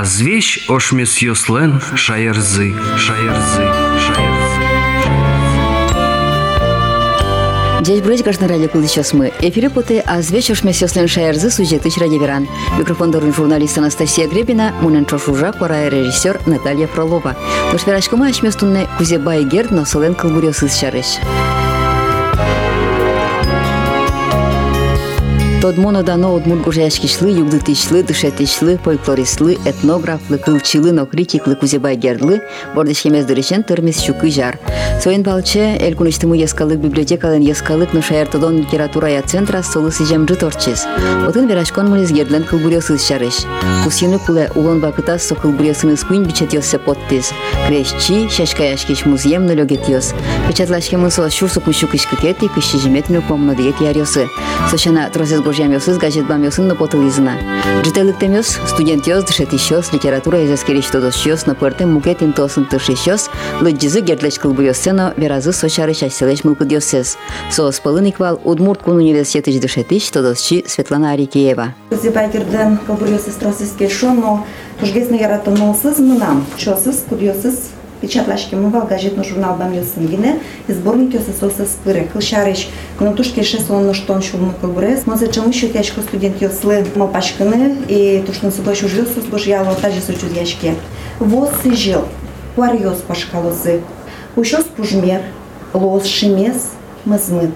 Азвещ ошмес йослен шаярзы, шаярзы, шаярзы. Дядь Брыч гашны радио кылдычос мы. Эфире поте азвеч ошмес йослен шаярзы сюжеты радиоверан. Микрофондорын журналист Анастасия Гребина, мунен чошужа пора режиссер Наталья Фролова. Тушверачкома ачмес тунне Кузебай Герд носылен кылбурёсыз шарыш. Тодмоно дано одмур гужаяшкишлы, югдытишлы, дышетишлы, фольклористлы, этнографлы, кылчылы, но критиклы, кузебай гердлы, бордышкемез дырышен тырмис шукы жар. Соен балче, эл куныштымы ескалык библиотекалын ескалык, но шаяртодон литература я центра солы сижем жыторчыз. Отын верашкон мунез гердлен кылбурёсыз шарыш. Кусины пуле улон бакытас со кылбурёсыныз куин бичет йосе подпис. Крещи, шашкаяшкиш музеем налёгет йос. Печатлашкемын со шурсу куншукыш кыкети, кыщи жиметмю помно диет ярёсы. Сошана трозес Божьямёсыз газетбамёсын на потылизна. Жителыктемёс, студентёс, дышетищёс, литература изескериш тодосщёс, на пуэрте мукетин тосын тышещёс, лыджизы гердлеч кылбуёссено, веразы сочары чайселеш мылкыдёсез. Соос пылыниквал Удмурт кун университетыч дышетищ тодосчи Светлана Арикеева. Зибайкерден кылбуёсыз тросызке шоно, тужгезны яратыносыз мынам, чосыз, кудьосыз, печатлашки мывал газетный журнал бамилсын гине и сборник ёсы сосы спыры кылшарыш но тушке ше сон штон шулны кылбурес мозе чымы шут яшко студент ёслы малпашкыны и тушны субой шужил сус бош яло тажи сучуз яшке воз сыжил пуар ёс пашкалозы ушос пужмер лоз шимес мызмыт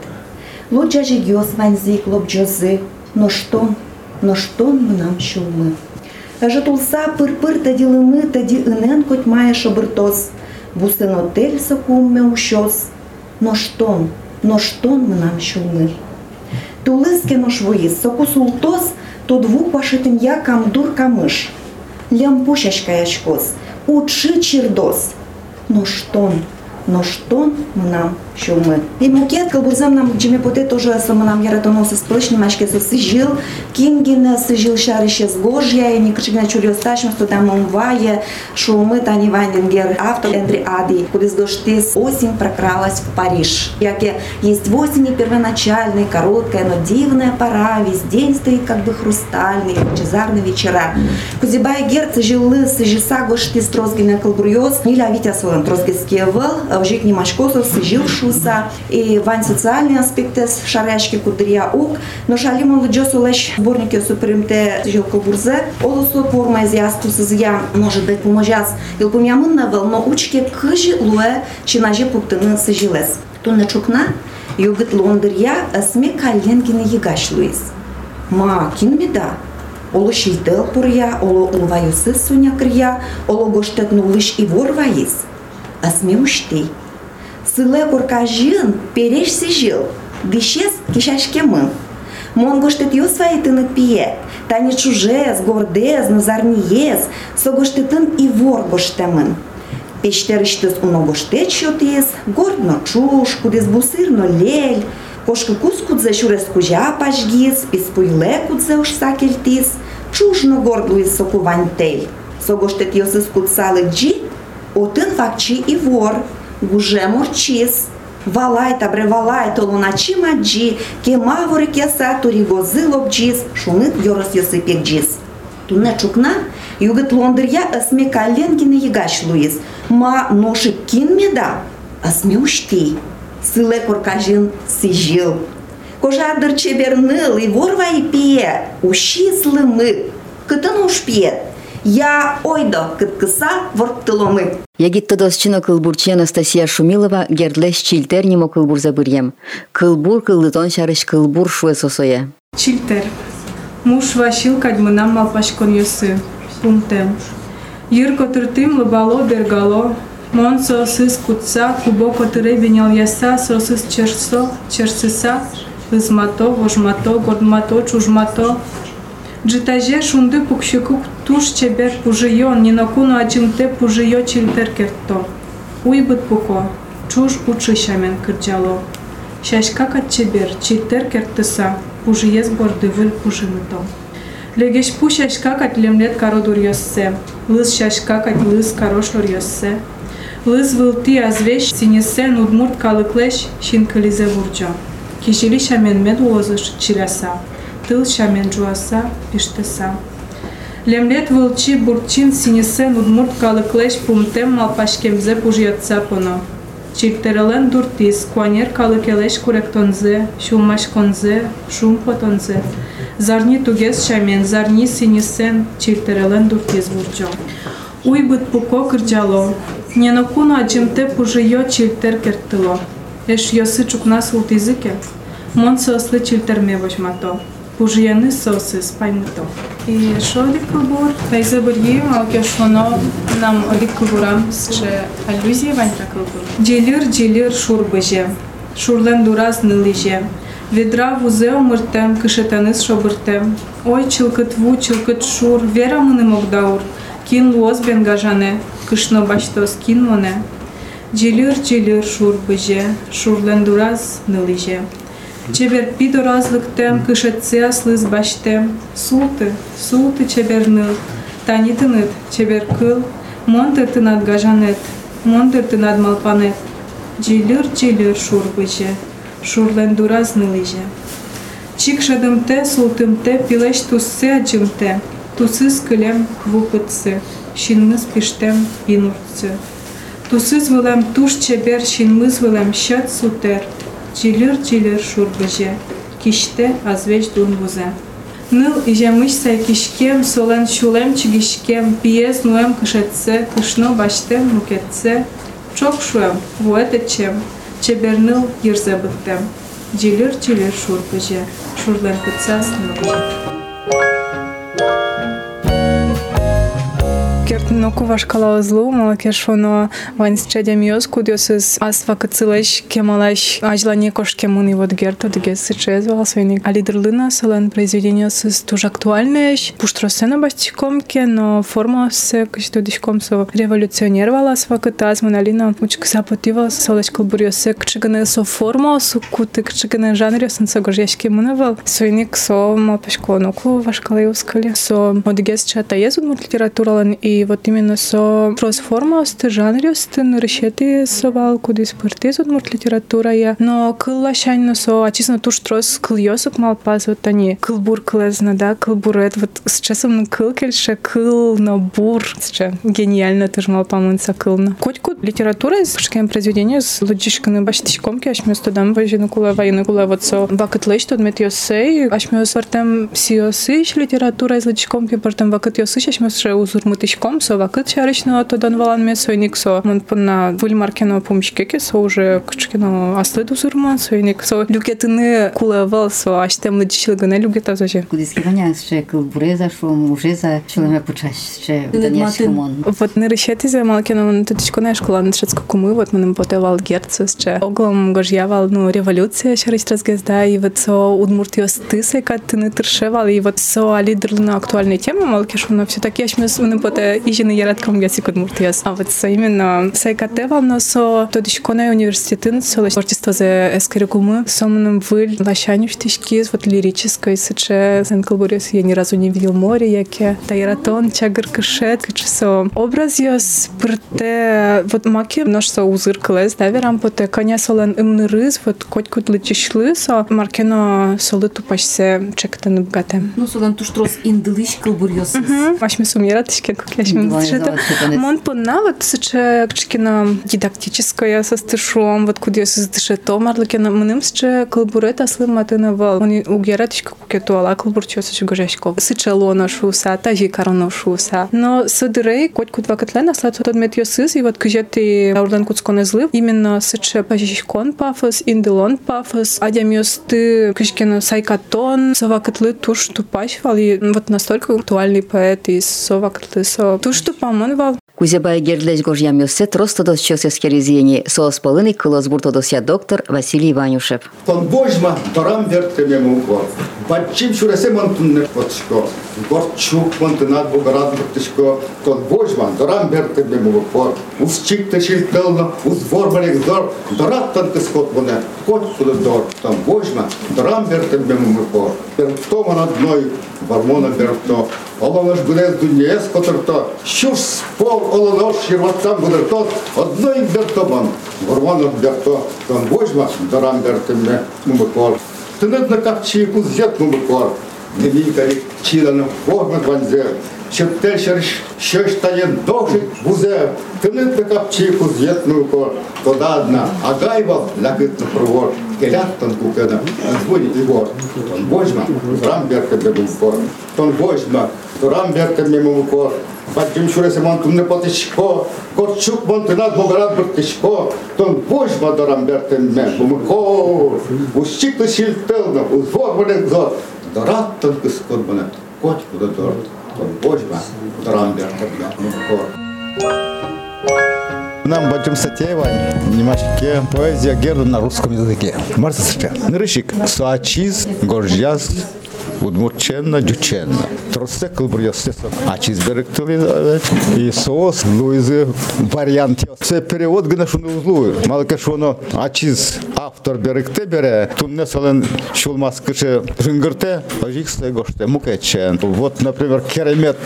луджа же ёс ванзик лобджозы но что но что нам шулмы Житулса пыр-пыр тади лымы, тади ынен хоть мая шабыртос. Бусын отель сокумме ущос. Но штон, но штон мы нам шумы. Тулыске нош воис, соку султос, то двух пашитым я камдур камыш. Лям пушашка яшкос, учи чердос. Но штон, но што нам что мы? І мукет калбузам нам джимі поте тоже сама нам яратоноса сплешні мачки за сижил, кінгін сижил шарище з гожя, і нікчигна чуріо сташим, що там он ває, що ми та ні вайнингер, автор Эндрі Ади, куда з доштис осінь прокралась в Париж. Яке есть в осені первоначальной, короткая, но дивная пора, весь день стоит как бы хрустальный, лучезарный вечера. Кузибай герц жил сижиса гошти строзгина калбурьоз, не витя своем трозгиске вел, вжик немашкосов сижил шуса, и вань социальные аспекты шаряшки кудрия ук, но шалимон лджос улеш сборники супримте жил калбурзе, олосу форма из ястус из я, может быть, поможаз, il помямын навел, но учке кыжи луэ, чинаже пуптыны сыжилес. Тунна чукна, югыт лондырья, асме каленгины егаш луис. Ма, кин меда, Оло шилтел пурья, оло улваюсы суня крия, оло гоштет нулыш и вор ваис. Асме уштей. Сыле коркажин переш сижил, дышес кишашкемын. Мон гоштет ю свои тыны пие, тани чужез, гордез, назарниез, со гоштетын и вор гоштемын. Пештериштес уно гоштет шотес, гордно чуш, кудес бусырно лель, Кошка кускудзе шурес кужа пажгиз, писпуйле кудзе уж сакельтис, чужно гордлуис сокувантель. Согоштет йосыс кудсалы джи, отын факчи и вор, гуже мурчис. Валай табре валай то луначи маджи, ке мавори кеса тури гозы лобджис, шунит йорос йосипек джис. Туне чукна, югыт лондырья ысме каленгины егаш луис, ма ношик кин меда, ысме уштей. Сыле коркажин сижил. Кожардыр чеберныл и ворва и пие, уши слымы, кытын уж. Я ойдо кыткыса ворттыломы. Ягит тодосчино кылбурчи Анастасия Шумилова гердлеш чилтер нимо кылбур забырьем. Кылбур кылдытон шарыш кылбур шуэ сосоя. Чилтер. Муж вашил кадьмынам малпашкон йосы. Пунтем. Йыр котыртым лыбало бергало. Мон сосыс кутса, кубо котыре бенял яса, сосыс черсо, черсыса, лызмато, вожмато, гордмато, чужмато. Джитаже шунды пукшикук туш чебер пужион, нинокуну ачимте пужио чилтер керто. Уйбыт пуко, чуж учышамен кырджало. Шашкакат чебер, чилтер кертыса, пужиез бордывыл пужимыто. Легеш пу шашкакат лемлет кародур йоссе, лыз шашкакат лыз карошлор йоссе. Лыз вылти азвеш синесен удмурт калыклеш шинкализе вурджа. Кишили шамен мед уозыш чиляса, тыл шамен жуаса иштеса. Лемлет вълчи бурчин синесен удмурт калыклеш пумтем малпашкемзе пужьятса поно. Чиртерелен дуртис, куанер калыкелеш куректонзе, шумашконзе, шумпотонзе. Зарни тугес шамен, зарни синесен, чиртерелен дуртис вурчо. Уй быт пуко кырджало, ненокуно аджимте пужио чиртер кертыло. Эш йосы чукна султизыке, мон сослы чиртерме вожмато. І що лікубур? Та й забор'ї, малке шоно нам лікубурам ще алюзії ванька кубур. Джилір шурбиже. Шурлен дураз нилиже. Відра вузе омиртем, кишетанис шобиртем. Ой, чилкитву, чилкит шур, вера мене мовдаур. Кін лоз бенгажане, кишно бачтос кін моне. Джилір, джилір шурбиже. Шурлен дураз нилиже. Чебер підоразликтем, кишетця слиз баштем, султи, султи чебернил, танитыныт, чебер кыл, тынат гажанет, тынат малпанет, джилюр шурбыже, шурлен дураз нылыже. Чикшадымте, султымте, пилеш туссе аджымте, тусыз кылем вупытсы, шинмыз пиштем инуртсы. Тусыз вылам туш чебер, шинмыз вылам щат сутер, Чилер-чилер шурбыже, киште азвеч дун бузе. Ныл ижемышса кишкем, солен шулем чигишкем, пиес нуем кышетсе, кышно баштем мукетсе, чок шуем, вуэтечем, чеберныл ерзе быттем. Джилер-джилер шурбыже, шурлен пыцас нылбыже. Kiertnukuvaskala z Luma, kieszono wanszczedem josku, diosys asfa kacileś, kiemalaś, aźla niekoszkie muny wod gierto, dgesy czezwala swojnik. Ali drlina selen prezidenios jest tuż aktualny, pusztrosena baścikomkie, no forma se kaś to diśkomso rewolucjonerwala asfa kataz, monalina uczk zapotywa soleś kalburiose, kczygane so forma, su kuty, kczygane żanrio, sen so gorziaśkie munewał, swojnik so ma paśkonuku, waszkala juskali, so odges czeta jest od literaturalan i и вот именно со прос форма сты жанре сты нарышеты совал куди спортез от мурт литература я но кылла шань со ачисно туш трос кыл ёсук мал паз вот они кыл бур кылезна да кыл бурет вот с часом на кыл кельше кыл на бур че гениально тоже мал помынса кылна котьку литература из шкем произведения с логичканы баштичкомки аш мё студам вajinu кула вайны кула вот со вакыт леш тут мет ёсей аш мё спортем сиосыш литература из логичкомки портем вакыт ёсыш аш мё ше узурмытышком со вакыт чарышно то дан валан ме сойник со мон пунна вульмаркено помшкеке со уже кычкено аслы дузурма сойник со люкетыны кулавал со аштем лыдишилгыне люкета заже Кудиски ваня ще кылбуреза шум ужеза шулеме пучаш ще данешкомон. Вот не решети за малкено мон тутичко не школа не шецко куми вот мене потевал герцу ще оглом гожявал ну революция ще речь разгезда и вот со удмуртио стыса ка ты не тршевал и вот со али дрлна актуальная тема малки шуна все таки аш мене поте Ижина ярат комгеси кудмуртияс. А вот именно сайкатева, но со тодишкона университетын со творчество за эскерикумы, сомным выль, лащаню штишки, вот лирической сыче Сенкалбурис, я ни разу не видел море, яке, тайратон, чагр кышет, кычесо. Образ ёс пырте, вот маки, но что узыркалес, да, верам, поте, коня солен имны рыз, вот коть кут лычишлы, со маркено солы тупашсе чектен бгате. Ну, солен туштрос индылыш калбурьосыз. Вашми сумиратышке кукле 80 Мон понават сече кичкина дидактическая со стышом, вот куди се стыше то марлыкена мыным сече кылбурета слыматына вал. Они угератичка кукетуала кылбурчо сече гожешко. Сече лона шуса, тажи карано шуса. Но сыдырей котку два котлена слат тот мет йосыз и вот кыжети аурдан не злыв. Именно сече пажишкон пафос, инделон пафос, адям йосты кичкина сайкатон, сова котлы туш тупач вал. И вот настолько актуальный поэт из сова котлы со то, что, по-моему, Кузябай гердлеч гожям юссе роста до чосес херезиени, соос полыны кылос бурто дося доктор Василий Иванюшев. Тон божма торам вертеме муква. Батчим шуресе монтунне потшко. Горчук монтынат бугарат буртышко. Тон божьма торам вертеме муква. Усчик тешил телно, узвор балек зор. Дорат тон кыскот буне. Кот суды дор. Тон божма торам вертеме муква. Берто мана дной. Бармона берто. Оловаш гудес дуньес которто. Щуш пол олонош ширватсам гудерто. Одной бертоман. Бармона берто. Тон божма торам вертеме муко. Тынет на капчи кузет муко. Немикари чилана форма ванзе. чептел шерш шештаен дохи бузе тыны пекапчи кузетну ко тода одна агайвал лягыт на провор келят тон кукена звонит его он божма рамберка бегун кор тон божма рамберка мему кор Badjimshura Simon, tumne patishko, Korchuk Montanat Bogarat Bertishko, Ton Bojma Doram Bertin Men, Bumurko, Ushita Shiltelna, Uzvor Bonegzor, Dorat Tankus Kodmanet, Kotku Dodor, Ton Bojma Doram Bertin Men, Bumurko. Нам батюм Сатеева, немашке поэзия Герда на русском языке. Марса Сыча. Нырышик. Суачиз, горжяз, Удмуртченна, дюченна. Тросе, коли бросте А чи зберегли и соос, луизы, варіант. Це перевод гнешуну узлу. Мало каже, а чи автор берегти бере, то не сален шулмас кише жингерте, а жіксе гоште, мукечен. Вот, например, керемет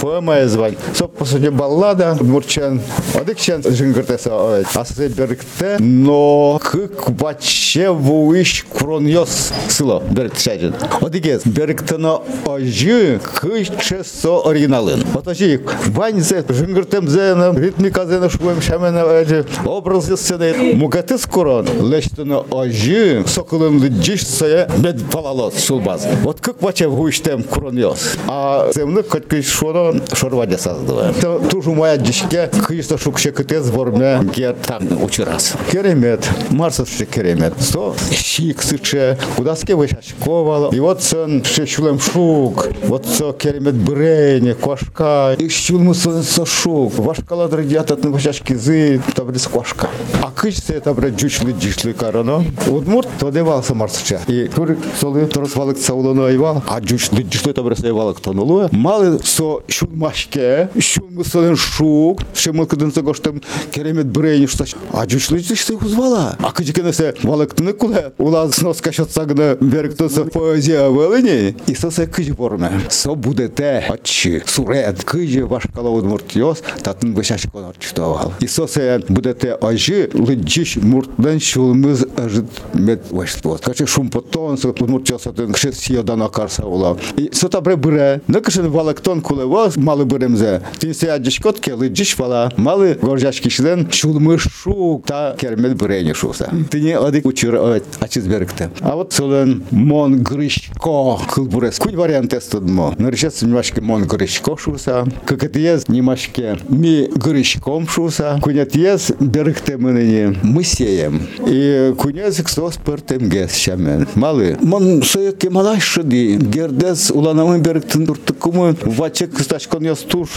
поэмая звань. Соп, по сути, баллада, мурчен, адыкчен, жингертеса, асы беркте, но кык баче вуиш кроньос сыло, берктшайжен. Адыгез, берктена ожи, кыче со оригиналын. Вот ожи, бань зе, жингертем зене, ритмика зене, шуем шамене, ожи, образы сцены, мукаты скорон, лештена ожи, соколын лыджиш сое, бед палалос, шулбаз. Вот кык баче вуиш тем кроньос. А земны, хоть кыш то шорваде саздыла. То тужу моя дишке кыйста шукше кытез борме гер там учырас. Керемет, марсышче керемет. Со шик сыче, кудаске вышашковал. И вот сын шешулем шук, вот со керемет брене, квашка. И шулмы сын со шук. Вашкала дрыдят от вышашки зы, табрис квашка. А кычсе это бре джучлы дишлы карано. Удмурт тодевался марсыче. И турик солы торсвалык саулану айва, а джучлы дишлы табрис айвалык а тонулу. Малы со Chumash quer, Chum сон шук. Ще мы кудын со гоштем керемет брене что. А джучли джишли узвала. А кычкенесе валыктыны куле. Улаз снос кашатсагны беректосы поэзия велині. І со се кыжы борме. Со будете очи сурет кыжы вашкала удмуртиос татын бешаш конор чутовал. І со се будете ожи лыджиш муртдан шулмыз ажит мед ваштвот. Каче шум потон со удмуртиос атын кше сиядан акарса ула. І со табре бире. Не кашен валактон куле вас мали биремзе. Тин се аджишкот ке лыджиш вала мали горжаш кишден шулмы шук та кермет бирени шуса. Тине адик учур ачыз беректе. А вот солен мон гришко кылбурес. Кунь вариант эстудмо. Наричас немашке мон гришко шуса. Как это есть немашке ми гришком шуса. Кунят есть беректе мы ныне мы сеем. И кунязик сос пертем гес шамен. Малы. Мон соеке малай шыди. Гердес уланамы беректин туртукумы. Вачек кыстачкон яс туш.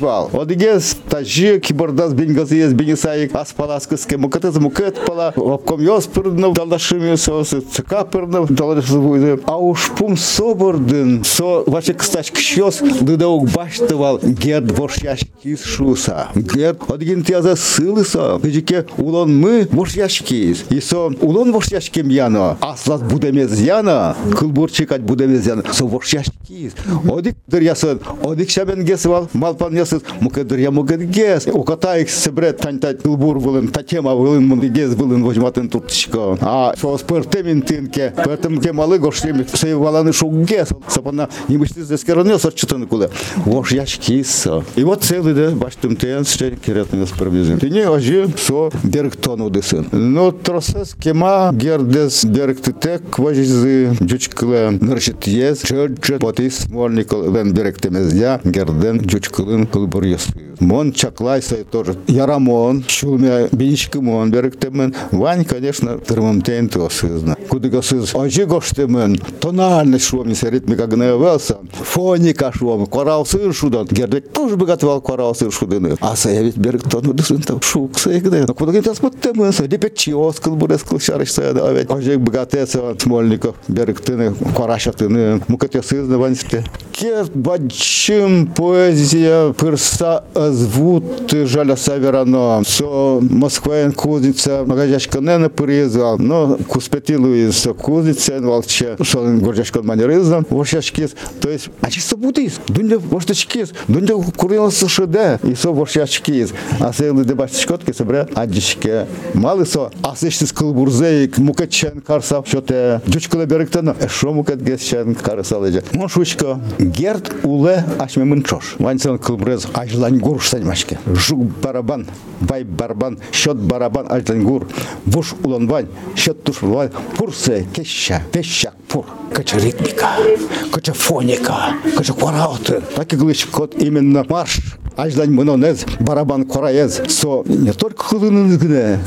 Вал. Одигес тажи кибордас бенгазы есть бенисаик. Аспалас кыске мукатыз мукет пала. Обком яс пырднов далдашими сосы. Цыка пырднов далдашымы буйды. А уж пум собордын. Со вачек кыстач кшьос. Лыдаук баштывал. Герд воршяш кис шуса. Герд одигин тяза сылы со. Пежике улон мы воршяш кис. И улон воршяш кем яно. Аслас будемез яно. Кылбурчикать будемез яно. Со воршяш кис. Одик дырясын. Одик шабен гесвал. Малпан ясыз. Муке дыря муке гес. Укатаик себре тань-тать кылбур вылын. Татема вылын мунди гес вылын возьматын туртичко. А со спертемин тинке. Поэтому те малы гошлеми. Сей валаны шук гес. Сапана не мысли здесь кероне сорчитаны куле. Вош яшки со. И вот целый да баштым тен ще керетный справедливым. Ты не ожи со директон удысын. Но тросес кема гердес директитек важизы джучкылы ныршит ез. Чырчы потис смольникл лен директемезя герден хвилин, коли бор'я мон чаклайса тоже. Ярамон, шулме бинчики мон беректемен. Вань, конечно, термомтен тосызна. Кудыга сыз ожи гоштемен. Тональность шумнисе ритмика гневелса. Фоника шум. Коралсы шудан. Гердек тоже богатвал коралсы шудыны. А саявит берег тону дысын там шук саигне. Но ну, куда гитас муттемен. Лепет чиоскал бурес клышарышса. А ведь ожи богатеса Смольников берегтыны, корашатыны. Мукатесызны ваньсте. Кет бачим поэзия пырса э, звуть жаля северано, що Москва кузниця, Магазячка не не порізав, ну куспетілу із кузниця, валче, що він горжачка мені ризав, вошячкіс, то есть, а чи собутис, дунде воштачкіс, дунде курила сушиде, і со вошячкіс, а се люди бачить шкотки, собре, а дічке, мали со, а се ще з колбурзеїк, мукачен карсав, що те, дючколе берегтено, що мукат гесчен карсалеже. Мошучка, герд уле, аж ми менчош, ванцен колбурез, аж лань гор гурш сальмашке, жук барабан, бай барабан, счет барабан ажлангур, буш уланбань, счет туш уланбань, пурсе, кеща, пещак, пур, кача ритмика, кача фоника, кача кварауты. Так и глыч кот именно марш, ажлань мынонез, барабан кораез, со не только хылыныз гіне,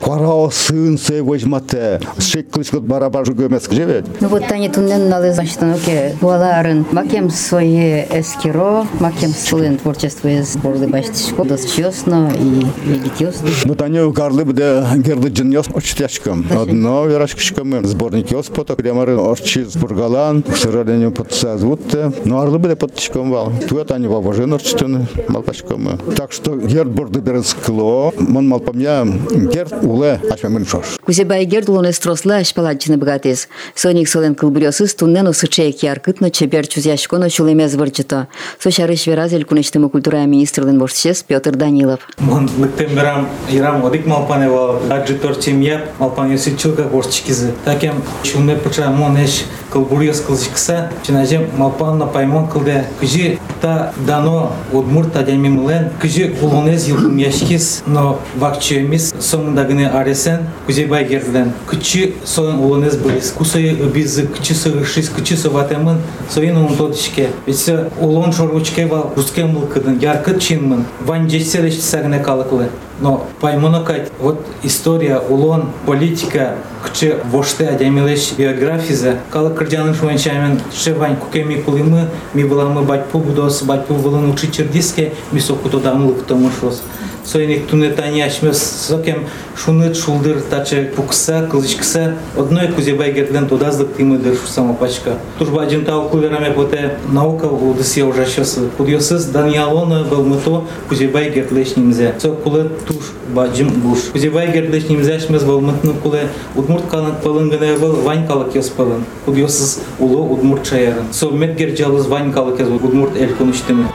кварау сын се возьмате, шек клыч кот барабан жугемес живет. Ну вот тани туннен налез баштаноке буаларын макем свое эскиро, макем слын творчество из карлы башты дос честно и вегетиосно. Бутанё карлы буде герды джиньос очтячком. Одно верашкачком сборник ёс пота кремары орчи сбургалан шыралене подсазвутте. Но арлы бы буде подчком вал. тут они ваважен орчтен малпачком. Так что герд борды берескло. Мон малпамья герд уле а чем ачмамын шош. Кузебай герд луны стросла ашпалатчыны бгатес. Соник солен кылбурёсыз туннену сычек яркытно чебер чузяшконо чулемез вырчыто. Сошарыш веразель кунечтымы культура министр. Калын борсес Петр Данилов. Мандыктен берам ирам одик малпане вал. Аджи торчим я малпане сичилка борчикизы. Такем шумне пача монеш кылбурьес кылжикса. Чинажем малпанна паймон кылде. Кыжи та дано удмурт адеми милен. Кыжи улонез йылгын яшкиз. Но вакчемиз соңында гыне аресен. Кыжи бай герден. Кычи соң улонез бөлес. Кусай бизы кычи сыгышыз кычи соватемын. Соин он тотишке. Ведь улон шоручке вал. Кускем был кыдын. Яркыт чин чинмын вань жечселеш сагне калыклы но паймонокать вот история улон политика кче воште адямилеш биографизе калы кырдянын шуенчамен шевань кукеми кулимы ми буламы батьпу будос батьпу вылын учи чердиске ми сокуто дамлык томушос союник тунетани ашмес сокем шунет шулдыр таче пукса кылычкса одной кузебай герден тудазлык тимыдыр само пачка. Тужба джинтау кувераме поте наука удысе ужащос кудьосыз даниалона был мыто кузебай гердлешнимзе со куле туш баджим буш. Кузебай гердлешнимзе ашмес был куле удмурт калык пылын гыне был вань калык йос пылын кудьосыз уло удмурт чаярын со метгер жалыз вань калык яз удмурт эл конуштымы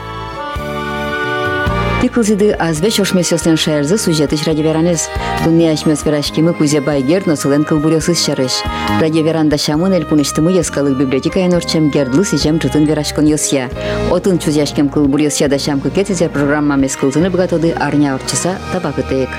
Тикылзиды азвеч ошмесёслен шаярзы сюжетыч радиоверанез. Тунне ашмес верашкимы кузе байгер носылен кылбурёсыз шарыш. Радиоверанда шамын эл куныштымы яскалык библиотека янорчем гердлы сижем чутын верашкон йосья. Отын чузяшкем кылбурёсья да шам кыкетизер программа мес кылзыны бгатоды арня орчыса табакытык.